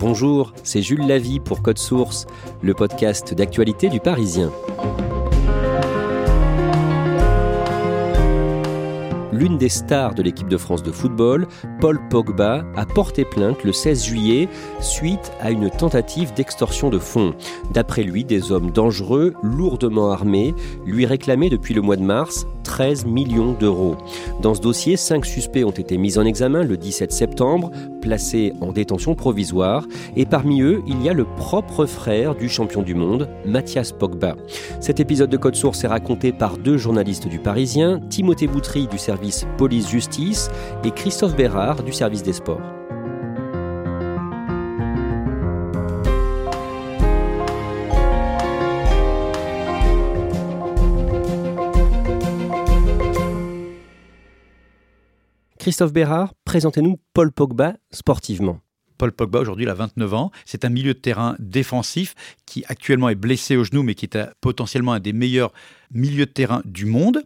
Bonjour, c'est Jules Lavie pour Code Source, le podcast d'actualité du Parisien. l'une des stars de l'équipe de France de football, Paul Pogba, a porté plainte le 16 juillet suite à une tentative d'extorsion de fonds. D'après lui, des hommes dangereux, lourdement armés, lui réclamaient depuis le mois de mars 13 millions d'euros. Dans ce dossier, cinq suspects ont été mis en examen le 17 septembre, placés en détention provisoire, et parmi eux, il y a le propre frère du champion du monde, Mathias Pogba. Cet épisode de Code Source est raconté par deux journalistes du Parisien, Timothée Boutry du service police-justice et Christophe Bérard du service des sports. Christophe Bérard, présentez-nous Paul Pogba sportivement. Paul Pogba, aujourd'hui, il a 29 ans. C'est un milieu de terrain défensif qui actuellement est blessé au genou, mais qui est potentiellement un des meilleurs milieux de terrain du monde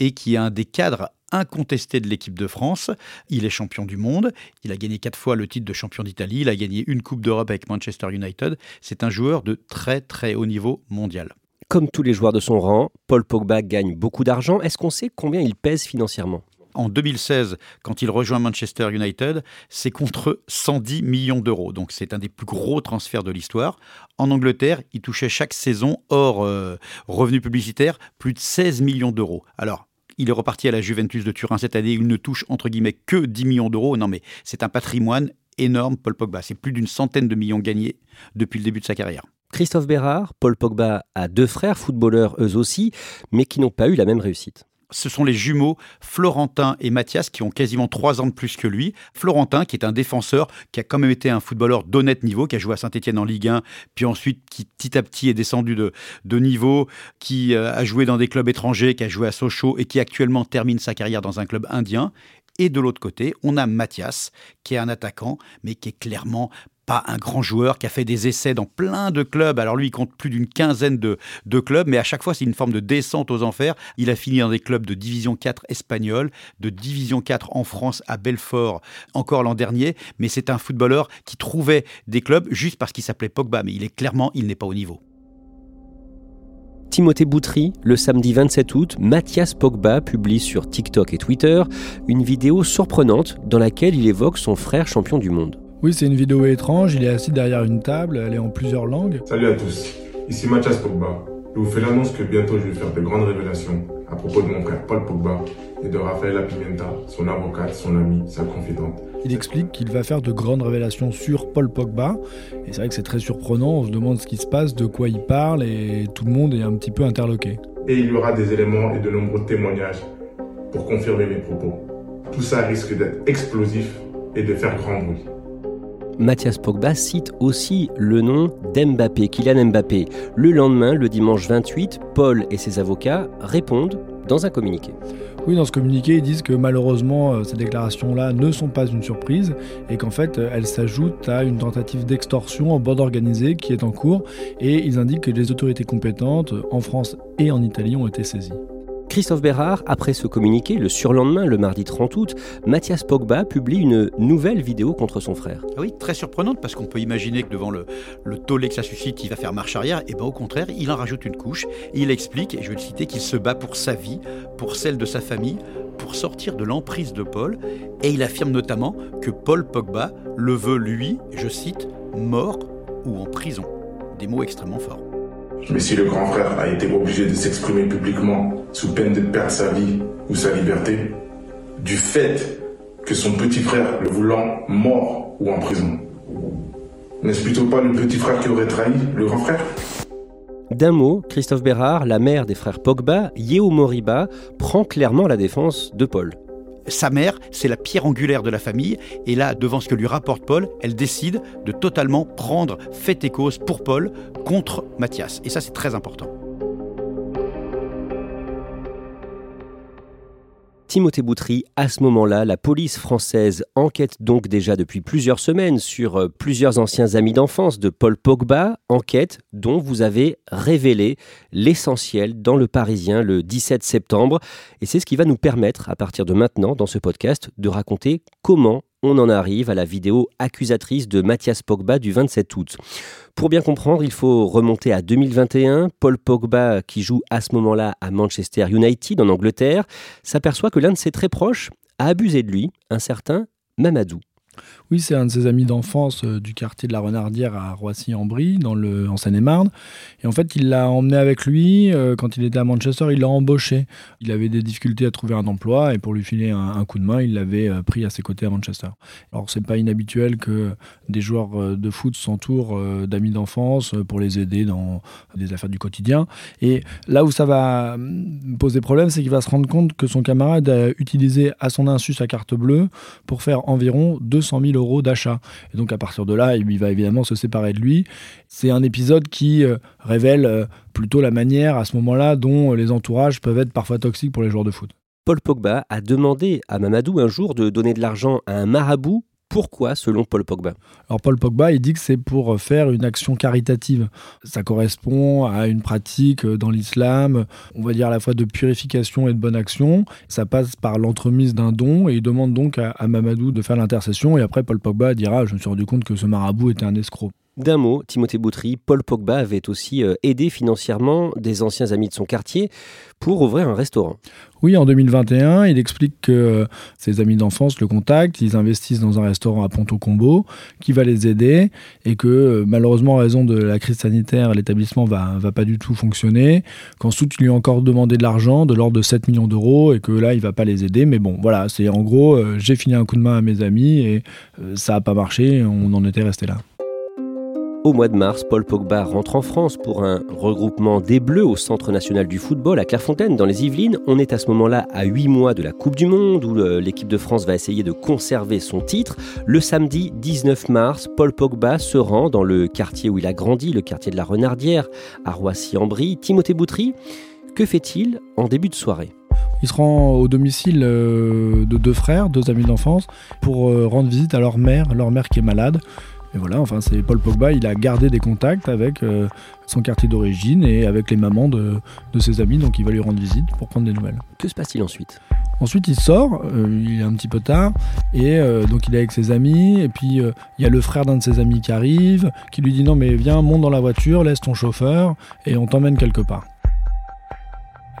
et qui est un des cadres incontestés de l'équipe de France. Il est champion du monde. Il a gagné quatre fois le titre de champion d'Italie. Il a gagné une Coupe d'Europe avec Manchester United. C'est un joueur de très très haut niveau mondial. Comme tous les joueurs de son rang, Paul Pogba gagne beaucoup d'argent. Est-ce qu'on sait combien il pèse financièrement? En 2016, quand il rejoint Manchester United, c'est contre 110 millions d'euros. Donc c'est un des plus gros transferts de l'histoire. En Angleterre, il touchait chaque saison, hors euh, revenus publicitaires, plus de 16 millions d'euros. Alors, il est reparti à la Juventus de Turin cette année. Il ne touche entre guillemets que 10 millions d'euros. Non, mais c'est un patrimoine énorme, Paul Pogba. C'est plus d'une centaine de millions gagnés depuis le début de sa carrière. Christophe Bérard, Paul Pogba a deux frères footballeurs eux aussi, mais qui n'ont pas eu la même réussite ce sont les jumeaux Florentin et Mathias qui ont quasiment trois ans de plus que lui. Florentin, qui est un défenseur, qui a quand même été un footballeur d'honnête niveau, qui a joué à Saint-Etienne en Ligue 1, puis ensuite qui petit à petit est descendu de, de niveau, qui euh, a joué dans des clubs étrangers, qui a joué à Sochaux et qui actuellement termine sa carrière dans un club indien. Et de l'autre côté, on a Mathias, qui est un attaquant, mais qui est clairement pas un grand joueur qui a fait des essais dans plein de clubs. Alors lui, il compte plus d'une quinzaine de, clubs, mais à chaque fois, c'est une forme de descente aux enfers. Il a fini dans des clubs de Division 4 espagnol, de Division 4 en France à Belfort encore l'an dernier, mais c'est un footballeur qui trouvait des clubs juste parce qu'il s'appelait Pogba, mais il est clairement, il n'est pas au niveau. Timothée Boutry, le samedi 27 août, Mathias Pogba publie sur TikTok et Twitter une vidéo surprenante dans laquelle il évoque son frère champion du monde. Oui, c'est une vidéo étrange. Il est assis derrière une table. Elle est en plusieurs langues. Salut à tous. Ici Mathias Pogba. Je vous fais l'annonce que bientôt je vais faire de grandes révélations à propos de mon frère Paul Pogba et de Rafaela Pimenta, son avocate, son amie, sa confidente. Il explique qu'il va faire de grandes révélations sur Paul Pogba. Et c'est vrai que c'est très surprenant. On se demande ce qui se passe, de quoi il parle et tout le monde est un petit peu interloqué. Et il y aura des éléments et de nombreux témoignages pour confirmer mes propos. Tout ça risque d'être explosif et de faire grand bruit. Mathias Pogba cite aussi le nom d'Mbappé, Kylian Mbappé. Le lendemain, le dimanche 28, Paul et ses avocats répondent dans un communiqué. Oui, dans ce communiqué, ils disent que malheureusement, euh, ces déclarations-là ne sont pas une surprise et qu'en fait, euh, elles s'ajoutent à une tentative d'extorsion en bande organisée qui est en cours et ils indiquent que les autorités compétentes en France et en Italie ont été saisies. Christophe Bérard, après ce communiqué, le surlendemain, le mardi 30 août, Mathias Pogba publie une nouvelle vidéo contre son frère. Ah oui, très surprenante parce qu'on peut imaginer que devant le, tollé que ça suscite, il va faire marche arrière. Et bien au contraire, il en rajoute une couche. Il explique, et je vais le citer, qu'il se bat pour sa vie, pour celle de sa famille, pour sortir de l'emprise de Paul. Et il affirme notamment que Paul Pogba le veut, lui, je cite, mort ou en prison. Des mots extrêmement forts. Mais si le grand frère a été obligé de s'exprimer publiquement sous peine de perdre sa vie ou sa liberté, du fait que son petit frère le voulant mort ou en prison, n'est-ce plutôt pas le petit frère qui aurait trahi le grand frère? D'un mot, Christophe Bérard, la mère des frères Pogba, Yeo Moriba, prend clairement la défense de Paul. Sa mère, c'est la pierre angulaire de la famille. Et là, devant ce que lui rapporte Paul, elle décide de totalement prendre fait et cause pour Paul contre Mathias. Et ça, c'est très important. Timothée Boutry, à ce moment-là, la police française enquête donc déjà depuis plusieurs semaines sur euh, plusieurs anciens amis d'enfance de Paul Pogba, enquête dont vous avez révélé l'essentiel dans le Parisien le 17 septembre. Et c'est ce qui va nous permettre, à partir de maintenant, dans ce podcast, de raconter comment on en arrive à la vidéo accusatrice de Mathias Pogba du 27 août. Pour bien comprendre, il faut remonter à 2021. Paul Pogba, qui joue à ce moment-là à Manchester United en Angleterre, s'aperçoit que l'un de ses très proches a abusé de lui, un certain Mamadou. Oui, c'est un de ses amis d'enfance euh, du quartier de la Renardière à Roissy-en-Brie, dans le, en Seine-et-Marne. Et en fait, il l'a emmené avec lui. Euh, quand il était à Manchester, il l'a embauché. Il avait des difficultés à trouver un emploi et pour lui filer un, coup de main, il l'avait euh, pris à ses côtés à Manchester. Alors, c'est pas inhabituel que des joueurs de foot s'entourent d'amis d'enfance pour les aider dans des affaires du quotidien. Et là où ça va poser problème, c'est qu'il va se rendre compte que son camarade a utilisé à son insu sa carte bleue pour faire environ 200 000 d'achat. Et donc à partir de là, il va évidemment se séparer de lui. C'est un épisode qui euh, révèle euh, plutôt la manière à ce moment-là dont les entourages peuvent être parfois toxiques pour les joueurs de foot. Paul Pogba a demandé à Mamadou un jour de donner de l'argent à un marabout pourquoi, selon Paul Pogba? Alors Paul Pogba, il dit que c'est pour faire une action caritative. Ça correspond à une pratique dans l'islam, on va dire à la fois de purification et de bonne action. Ça passe par l'entremise d'un don et il demande donc à, à Mamadou de faire l'intercession. Et après, Paul Pogba dira, je me suis rendu compte que ce marabout était un escroc. D'un mot, Timothée Boutry, Paul Pogba avait aussi euh, aidé financièrement des anciens amis de son quartier pour ouvrir un restaurant. Oui, en 2021, il explique que euh, ses amis d'enfance le contactent, ils investissent dans un restaurant à Ponto Combo qui va les aider et que euh, malheureusement, en raison de la crise sanitaire, l'établissement va, va pas du tout fonctionner. Qu'ensuite, il lui a encore demandé de l'argent, de l'ordre de 7 millions d'euros et que là, il va pas les aider. Mais bon, voilà, c'est en gros, j'ai filé un coup de main à mes amis et ça n'a pas marché, on en était resté là. Au mois de mars, Paul Pogba rentre en France pour un regroupement des Bleus au Centre national du football à Clairefontaine, dans les Yvelines. On est à ce moment-là à 8 mois de la Coupe du Monde, où l'équipe de France va essayer de conserver son titre. Le samedi 19 mars, Paul Pogba se rend dans le quartier où il a grandi, le quartier de la Renardière, à Roissy-en-Brie. Timothée Boutry, que fait-il en début de soirée? Il se rend au domicile euh, de deux frères, deux amis d'enfance, pour euh, rendre visite à leur mère, leur mère qui est malade. Et voilà, enfin, c'est Paul Pogba, il a gardé des contacts avec euh, son quartier d'origine et avec les mamans de, ses amis, donc il va lui rendre visite pour prendre des nouvelles. Que se passe-t-il ensuite? Ensuite, il sort, euh, il est un petit peu tard, et euh, donc il est avec ses amis, et puis il y a le frère d'un de ses amis qui arrive, qui lui dit non mais viens, monte dans la voiture, laisse ton chauffeur, et on t'emmène quelque part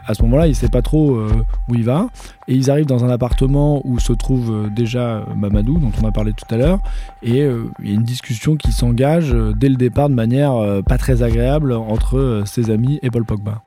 à ce moment-là, il ne sait pas trop euh, où il va. Et ils arrivent dans un appartement où se trouve euh, déjà euh, Mamadou, dont on a parlé tout à l'heure. Et il y a une discussion qui s'engage dès le départ de manière pas très agréable entre ses amis et Paul Pogba.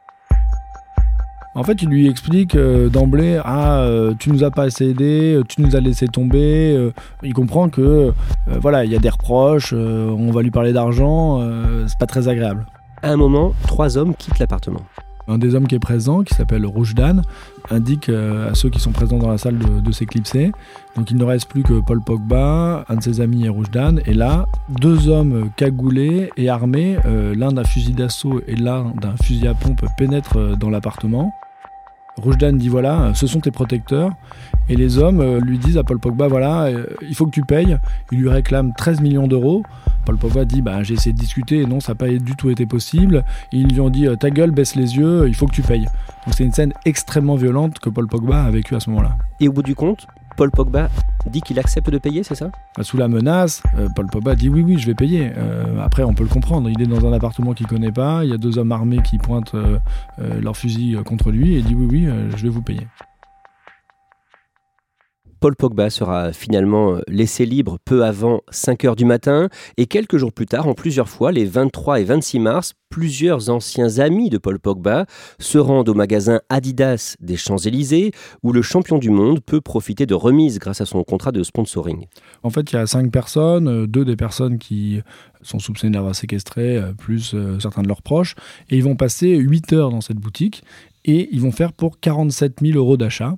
En fait, il lui explique d'emblée Ah, tu nous as pas assez aidé, tu nous as laissé tomber. il comprend que voilà, il y a des reproches, on va lui parler d'argent, c'est pas très agréable. À un moment, trois hommes quittent l'appartement. Un des hommes qui est présent, qui s'appelle Dan, indique euh, à ceux qui sont présents dans la salle de, s'éclipser. Donc il ne reste plus que Paul Pogba, un de ses amis et Dan. Et là, deux hommes cagoulés et armés, euh, l'un d'un fusil d'assaut et l'un d'un fusil à pompe, pénètrent euh, dans l'appartement. Dan dit voilà, ce sont tes protecteurs. Et les hommes lui disent à Paul Pogba voilà, il faut que tu payes. Il lui réclame 13 millions d'euros. Paul Pogba dit bah, J'ai essayé de discuter et non, ça n'a pas du tout été possible. ils lui ont dit euh, Ta gueule, baisse les yeux, il faut que tu payes. Donc c'est une scène extrêmement violente que Paul Pogba a vécue à ce moment-là. Et au bout du compte, Paul Pogba dit qu'il accepte de payer, c'est ça? Bah, Sous la menace, euh, Paul Pogba dit oui, oui, je vais payer. Euh, après, on peut le comprendre. Il est dans un appartement qu'il connaît pas. Il y a deux hommes armés qui pointent leur fusil contre lui et dit oui, oui, je vais vous payer. Paul Pogba sera finalement euh, laissé libre peu avant 5 heures du matin et quelques jours plus tard, en plusieurs fois, les 23 et 26 mars, plusieurs anciens amis de Paul Pogba se rendent au magasin Adidas des Champs-Élysées où le champion du monde peut profiter de remises grâce à son contrat de sponsoring. En fait, il y a cinq personnes, euh, deux des personnes qui sont soupçonnées d'avoir séquestré, euh, plus certains de leurs proches, et ils vont passer 8 heures dans cette boutique et ils vont faire pour 47 000 euros d'achat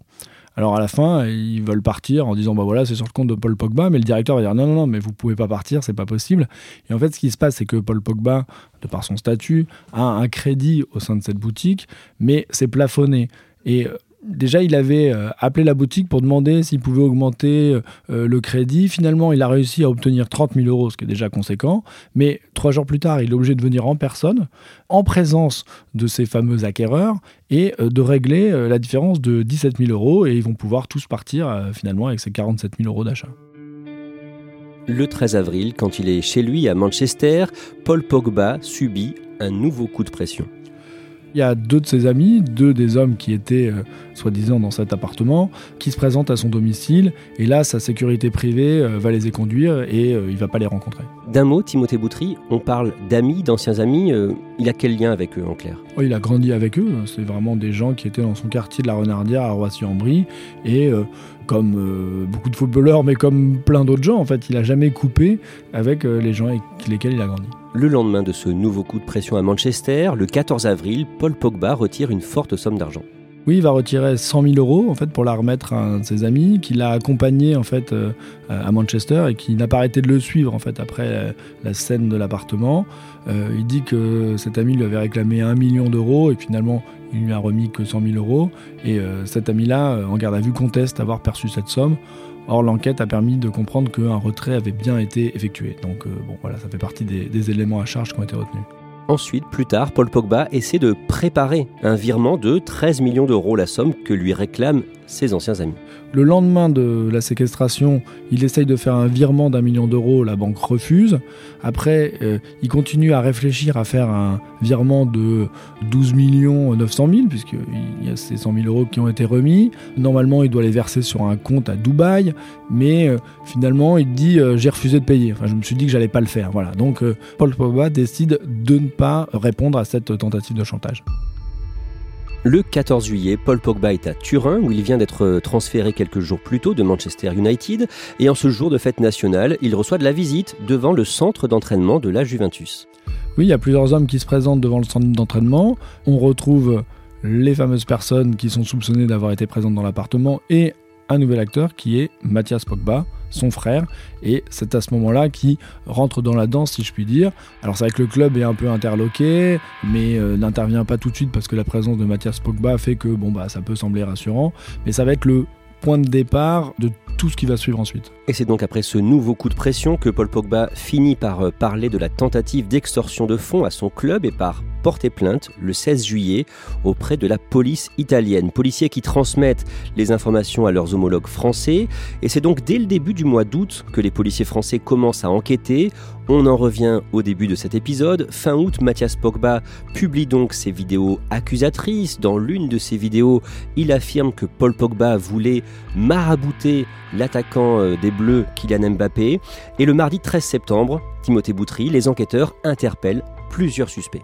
Alors à la fin, ils veulent partir en disant bah voilà, c'est sur le compte de Paul Pogba, mais le directeur va dire non non non, mais vous pouvez pas partir, c'est pas possible. Et en fait, ce qui se passe, c'est que Paul Pogba, de par son statut, a un crédit au sein de cette boutique, mais c'est plafonné. Et euh, déjà, il avait euh, appelé la boutique pour demander s'il pouvait augmenter euh, le crédit. Finalement, il a réussi à obtenir 30 000 euros, ce qui est déjà conséquent. Mais trois jours plus tard, il est obligé de venir en personne, en présence de ces fameux acquéreurs, et euh, de régler la différence de 17 000 euros. Et ils vont pouvoir tous partir finalement avec ces 47 000 euros d'achat. Le 13 avril, quand il est chez lui à Manchester, Paul Pogba subit un nouveau coup de pression. Il y a deux de ses amis, deux des hommes qui étaient euh, soi-disant dans cet appartement, qui se présentent à son domicile. Et là, sa sécurité privée euh, va les conduire et euh, il va pas les rencontrer. D'un mot, Timothée Boutry, on parle d'amis, d'anciens amis. il a quel lien avec eux en clair? Oh, Il a grandi avec eux. C'est vraiment des gens qui étaient dans son quartier de la Renardière à Roissy-en-Brie. Et comme beaucoup de footballeurs, mais comme plein d'autres gens, en fait, il a jamais coupé avec les gens avec lesquels il a grandi. Le lendemain de ce nouveau coup de pression à Manchester, le 14 avril, Paul Pogba retire une forte somme d'argent. Oui, il va retirer 100 000 euros en fait pour la remettre à un de ses amis qui l'a accompagné en fait euh, à Manchester et qui n'a pas arrêté de le suivre en fait après euh, la scène de l'appartement. Euh, il dit que cet ami lui avait réclamé un million d'euros et finalement il lui a remis que 100 000 euros. Et cet ami-là, en garde à vue, conteste avoir perçu cette somme. Or, l'enquête a permis de comprendre qu'un retrait avait bien été effectué. Donc, bon, voilà, ça fait partie des éléments à charge qui ont été retenus. Ensuite, plus tard, Paul Pogba essaie de préparer un virement de 13 millions d'euros, la somme que lui réclament ses anciens amis. Le lendemain de la séquestration, il essaye de faire un virement d'un million d'euros, la banque refuse. Après, euh, il continue à réfléchir à faire un virement de 12 millions 900 000, puisqu'il y a ces 100 000 euros qui ont été remis. Normalement, il doit les verser sur un compte à Dubaï, mais euh, finalement, il dit euh, j'ai refusé de payer. Enfin, je me suis dit que j'allais pas le faire. Voilà. Donc, Paul Pogba décide de ne pas répondre à cette tentative de chantage. Le 14 juillet, Paul Pogba est à Turin, où il vient d'être transféré quelques jours plus tôt de Manchester United, et en ce jour de fête nationale, il reçoit de la visite devant le centre d'entraînement de la Juventus. Oui, il y a plusieurs hommes qui se présentent devant le centre d'entraînement. On retrouve les fameuses personnes qui sont soupçonnées d'avoir été présentes dans l'appartement et un nouvel acteur qui est Mathias Pogba, son frère, et c'est à ce moment-là qu'il rentre dans la danse, si je puis dire. Alors c'est vrai que le club est un peu interloqué, mais euh, n'intervient pas tout de suite parce que la présence de Mathias Pogba fait que bon bah ça peut sembler rassurant, mais ça va être le point de départ de tout ce qui va suivre ensuite. Et c'est donc après ce nouveau coup de pression que Paul Pogba finit par euh, parler de la tentative d'extorsion de fonds à son club et par porter plainte le 16 juillet auprès de la police italienne. Policiers qui transmettent les informations à leurs homologues français. Et c'est donc dès le début du mois d'août que les policiers français commencent à enquêter. On en revient au début de cet épisode. Fin août, Mathias Pogba publie donc ses vidéos accusatrices. Dans l'une de ses vidéos, il affirme que Paul Pogba voulait marabouter l'attaquant euh, des Bleus Kylian Mbappé. Et le mardi 13 septembre, Timothée Boutry, les enquêteurs interpellent plusieurs suspects.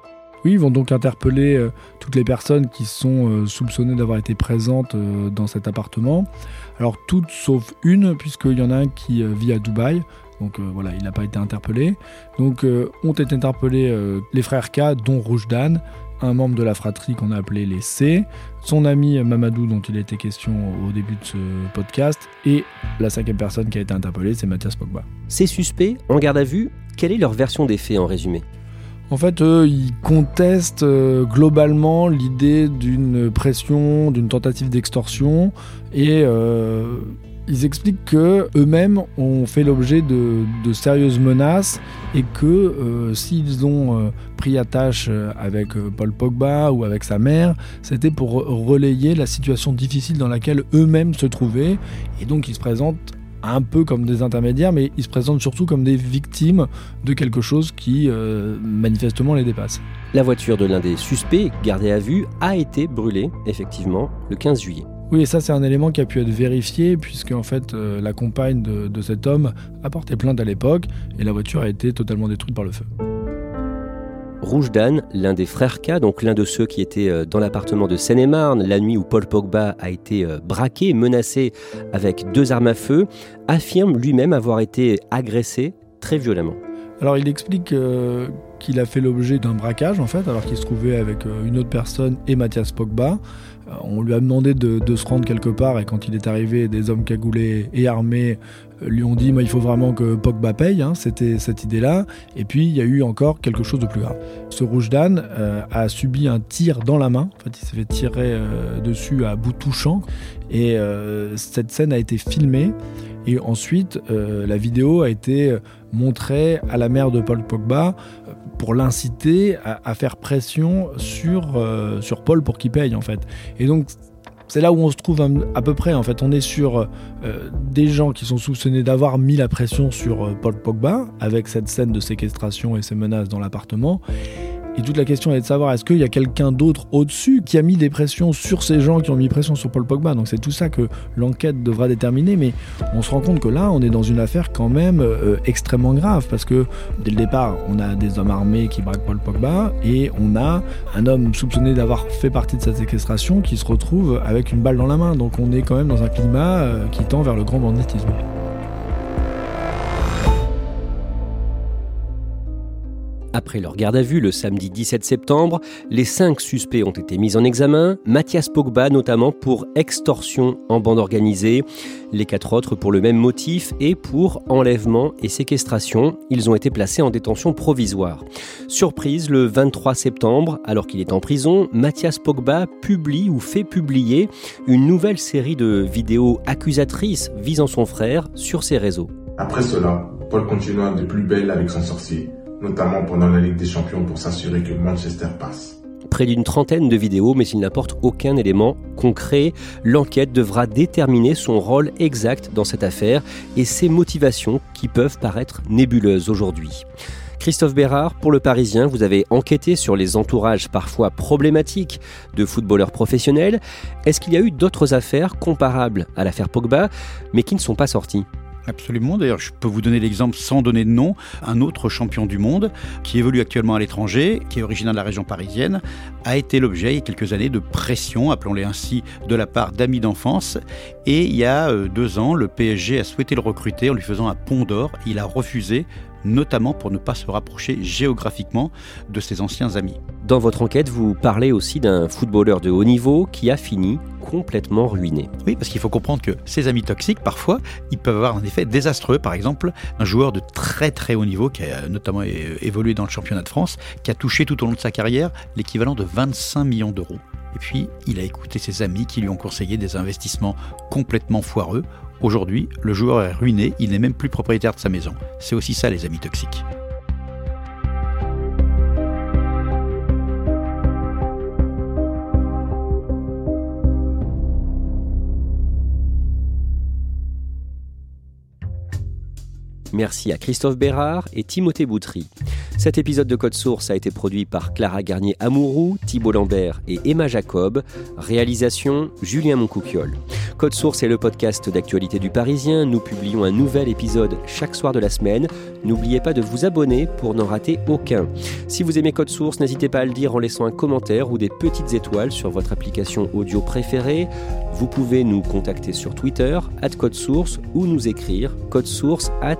Ils vont donc interpeller euh, toutes les personnes qui sont euh, soupçonnées d'avoir été présentes euh, dans cet appartement. Alors toutes sauf une, puisqu'il y en a un qui vit à Dubaï. Donc voilà, il n'a pas été interpellé. Donc ont été interpellés les frères K, dont Rouge Dan, un membre de la fratrie qu'on a appelé les C, son ami Mamadou dont il a été question au début de ce podcast, et la cinquième personne qui a été interpellée, c'est Mathias Pogba. Ces suspects, en garde à vue, quelle est leur version des faits en résumé? En fait, eux, ils contestent euh, globalement l'idée d'une pression, d'une tentative d'extorsion, et euh, ils expliquent que eux-mêmes ont fait l'objet de, sérieuses menaces et que euh, s'ils ont pris attache avec Paul Pogba ou avec sa mère, c'était pour relayer la situation difficile dans laquelle eux-mêmes se trouvaient, et donc ils se présentent un peu comme des intermédiaires, mais ils se présentent surtout comme des victimes de quelque chose qui euh, manifestement les dépasse. La voiture de l'un des suspects, gardée à vue, a été brûlée, effectivement, le 15 juillet. Oui, et ça c'est un élément qui a pu être vérifié, puisque en fait euh, la compagne de cet homme a porté plainte à l'époque, et la voiture a été totalement détruite par le feu. Rouge Dan, l'un des frères K, donc l'un de ceux qui étaient euh, dans l'appartement de Seine-et-Marne la nuit où Paul Pogba a été euh, braqué, menacé avec deux armes à feu, affirme lui-même avoir été agressé très violemment. Alors il explique euh, qu'il a fait l'objet d'un braquage en fait, alors qu'il se trouvait avec une autre personne et Mathias Pogba. on lui a demandé de, se rendre quelque part et quand il est arrivé, des hommes cagoulés et armés lui ont dit il faut vraiment que Pogba paye, hein, c'était cette idée-là. Et puis il y a eu encore quelque chose de plus grave. Ce rouge d'âne a subi un tir dans la main, en fait il s'est fait tirer dessus à bout touchant et cette scène a été filmée. Et ensuite, la vidéo a été montrée à la mère de Paul Pogba pour l'inciter à, faire pression sur, euh, sur Paul pour qu'il paye en fait. Et donc c'est là où on se trouve à, peu près en fait. On est sur euh, des gens qui sont soupçonnés d'avoir mis la pression sur euh, Paul Pogba avec cette scène de séquestration et ces menaces dans l'appartement. Et toute la question est de savoir est-ce qu'il y a quelqu'un d'autre au-dessus qui a mis des pressions sur ces gens qui ont mis pression sur Paul Pogba? Donc c'est tout ça que l'enquête devra déterminer. Mais on se rend compte que là, on est dans une affaire quand même euh, extrêmement grave parce que dès le départ, on a des hommes armés qui braquent Paul Pogba et on a un homme soupçonné d'avoir fait partie de cette séquestration qui se retrouve avec une balle dans la main. Donc on est quand même dans un climat euh, qui tend vers le grand banditisme. Après leur garde à vue le samedi 17 septembre, les cinq suspects ont été mis en examen, Mathias Pogba notamment pour extorsion en bande organisée, les quatre autres pour le même motif et pour enlèvement et séquestration. Ils ont été placés en détention provisoire. Surprise, le 23 septembre, alors qu'il est en prison, Mathias Pogba publie ou fait publier une nouvelle série de vidéos accusatrices visant son frère sur ses réseaux. Après cela, Paul continua de plus belle avec son sorcier notamment pendant la Ligue des Champions pour s'assurer que Manchester passe. Près d'une trentaine de vidéos, mais il n'apporte aucun élément concret. L'enquête devra déterminer son rôle exact dans cette affaire et ses motivations qui peuvent paraître nébuleuses aujourd'hui. Christophe Bérard, pour le Parisien, vous avez enquêté sur les entourages parfois problématiques de footballeurs professionnels. Est-ce qu'il y a eu d'autres affaires comparables à l'affaire Pogba, mais qui ne sont pas sorties? Absolument. D'ailleurs, je peux vous donner l'exemple sans donner de nom. Un autre champion du monde qui évolue actuellement à l'étranger, qui est originaire de la région parisienne, a été l'objet il y a quelques années de pression, appelons-les ainsi, de la part d'amis d'enfance. Et il y a euh, deux ans, le PSG a souhaité le recruter en lui faisant un pont d'or. Il a refusé notamment pour ne pas se rapprocher géographiquement de ses anciens amis. Dans votre enquête, vous parlez aussi d'un footballeur de haut niveau qui a fini complètement ruiné. Oui, parce qu'il faut comprendre que ces amis toxiques, parfois, ils peuvent avoir un effet désastreux. Par exemple, un joueur de très très haut niveau, qui a notamment évolué dans le championnat de France, qui a touché tout au long de sa carrière l'équivalent de 25 millions d'euros. Et puis, il a écouté ses amis qui lui ont conseillé des investissements complètement foireux Aujourd'hui, le joueur est ruiné, il n'est même plus propriétaire de sa maison. C'est aussi ça les amis toxiques. Merci à Christophe Bérard et Timothée Boutry. Cet épisode de Code Source a été produit par Clara Garnier-Amouroux, Thibault Lambert et Emma Jacob. Réalisation Julien Moncouquiole. Code Source est le podcast d'actualité du Parisien. Nous publions un nouvel épisode chaque soir de la semaine. N'oubliez pas de vous abonner pour n'en rater aucun. Si vous aimez Code Source, n'hésitez pas à le dire en laissant un commentaire ou des petites étoiles sur votre application audio préférée. Vous pouvez nous contacter sur Twitter, at Code Source, ou nous écrire code source at